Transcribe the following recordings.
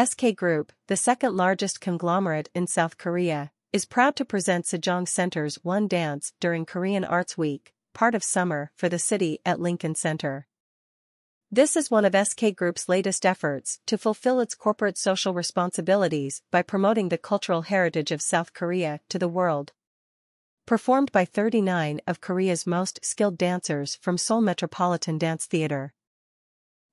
SK Group, the second largest conglomerate in South Korea, is proud to present Sejong Center's One Dance during Korean Arts Week, part of summer for the city at Lincoln Center. This is one of SK Group's latest efforts to fulfill its corporate social responsibilities by promoting the cultural heritage of South Korea to the world. Performed by 39 of Korea's most skilled dancers from Seoul Metropolitan Dance Theater.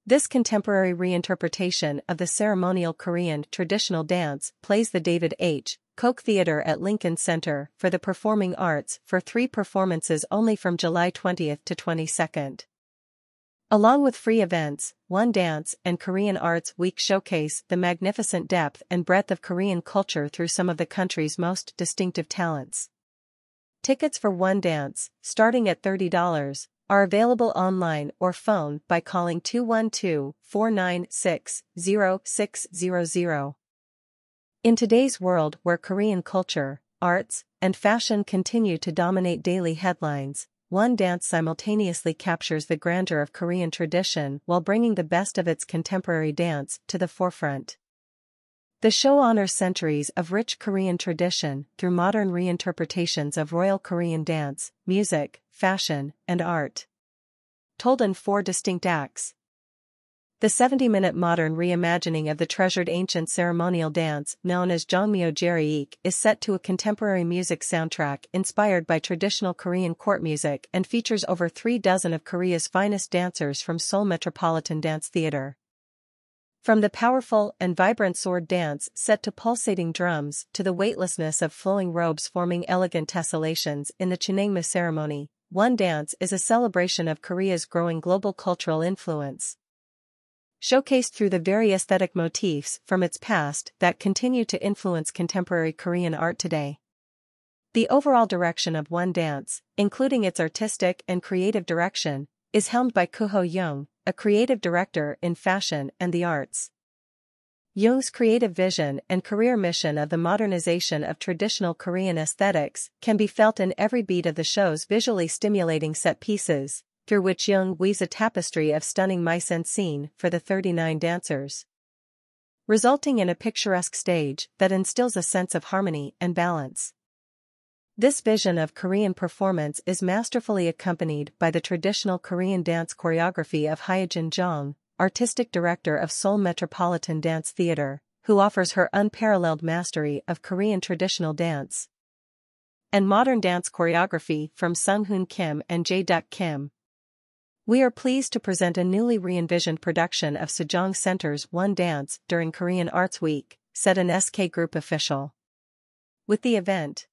This contemporary reinterpretation of the ceremonial Korean traditional dance plays the David H. Koch Theater at Lincoln Center for the Performing Arts for three performances only from July 20 to 22. Along with free events, One Dance and Korean Arts Week showcase the magnificent depth and breadth of Korean culture through some of the country's most distinctive talents. Tickets for One Dance, starting at $30, are available online or phone by calling 212-496-0600. In today's world where Korean culture, arts, and fashion continue to dominate daily headlines, one dance simultaneously captures the grandeur of Korean tradition while bringing the best of its contemporary dance to the forefront. The show honors centuries of rich Korean tradition through modern reinterpretations of Royal Korean dance, music, fashion, and art. Told in four distinct acts. The 70-minute modern reimagining of the treasured ancient ceremonial dance known as Jongmyo Jeryeak is set to a contemporary music soundtrack inspired by traditional Korean court music and features over three dozen of Korea's finest dancers from Seoul Metropolitan Dance Theater. From the powerful and vibrant sword dance set to pulsating drums to the weightlessness of flowing robes forming elegant tessellations in the Chunaengmu ceremony, One Dance is a celebration of Korea's growing global cultural influence. Showcased through the very aesthetic motifs from its past that continue to influence contemporary Korean art today. The overall direction of One Dance, including its artistic and creative direction, is helmed by Kuho Jung, a creative director in fashion and the arts. Jung's creative vision and career mission of the modernization of traditional Korean aesthetics can be felt in every beat of the show's visually stimulating set pieces, through which Jung weaves a tapestry of stunning mise en scene for the 39 dancers. Resulting in a picturesque stage that instills a sense of harmony and balance. This vision of Korean performance is masterfully accompanied by the traditional Korean dance choreography of Hyejin Jong, artistic director of Seoul Metropolitan Dance Theater, who offers her unparalleled mastery of Korean traditional dance. And modern dance choreography from Sung Hoon Kim and Jae Duck Kim. We are pleased to present a newly re-envisioned production of Sejong Center's One Dance during Korean Arts Week, said an SK Group official. With the event,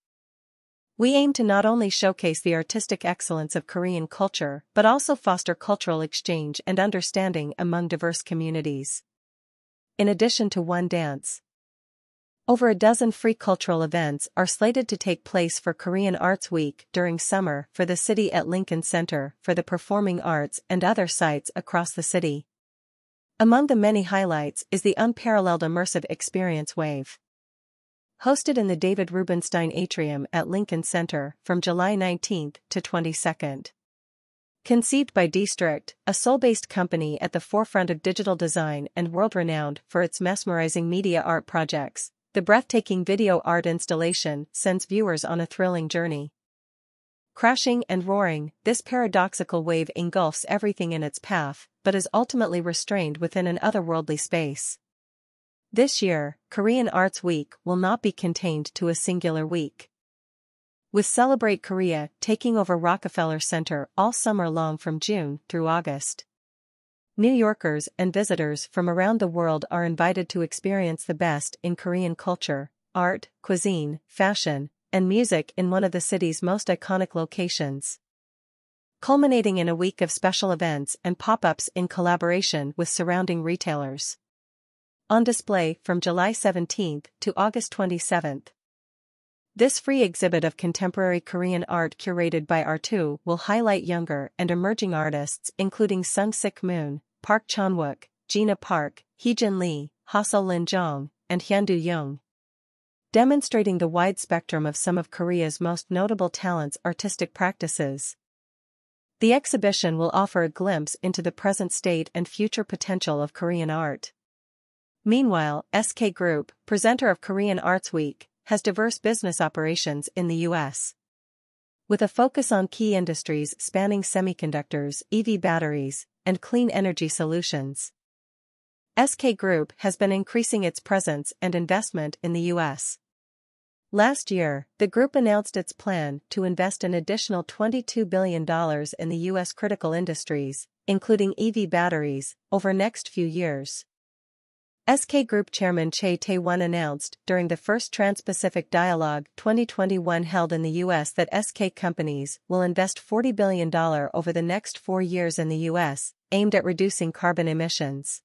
we aim to not only showcase the artistic excellence of Korean culture but also foster cultural exchange and understanding among diverse communities. In addition to One Dance, over a dozen free cultural events are slated to take place for Korean Arts Week during summer for the city at Lincoln Center for the Performing Arts and other sites across the city. Among the many highlights is the unparalleled immersive experience Wave hosted in the David Rubenstein Atrium at Lincoln Center from July 19 to 22. Conceived by d'strict, a Seoul-based company at the forefront of digital design and world-renowned for its mesmerizing media art projects, the breathtaking video art installation sends viewers on a thrilling journey. Crashing and roaring, this paradoxical wave engulfs everything in its path, but is ultimately restrained within an otherworldly space. This year, Korean Arts Week will not be contained to a singular week. With Celebrate Korea taking over Rockefeller Center all summer long from June through August. New Yorkers and visitors from around the world are invited to experience the best in Korean culture, art, cuisine, fashion, and music in one of the city's most iconic locations. Culminating in a week of special events and pop-ups in collaboration with surrounding retailers on display from July 17 to August 27. This free exhibit of contemporary Korean art curated by Artu will highlight younger and emerging artists including Sung Sik Moon, Park Chan-wook, Gina Park, Heejin Lee, Haseol Lin Jong, and Hyundu Young. Demonstrating the wide spectrum of some of Korea's most notable talents' artistic practices. The exhibition will offer a glimpse into the present state and future potential of Korean art. Meanwhile, SK Group, presenter of Korean Arts Week, has diverse business operations in the U.S. With a focus on key industries spanning semiconductors, EV batteries, and clean energy solutions. SK Group has been increasing its presence and investment in the U.S. Last year, the group announced its plan to invest an additional $22 billion in the U.S. critical industries, including EV batteries, over next few years. SK Group Chairman Chey Tae-won announced during the first Trans-Pacific Dialogue 2021 held in the U.S. that SK companies will invest $40 billion over the next four years in the U.S., aimed at reducing carbon emissions.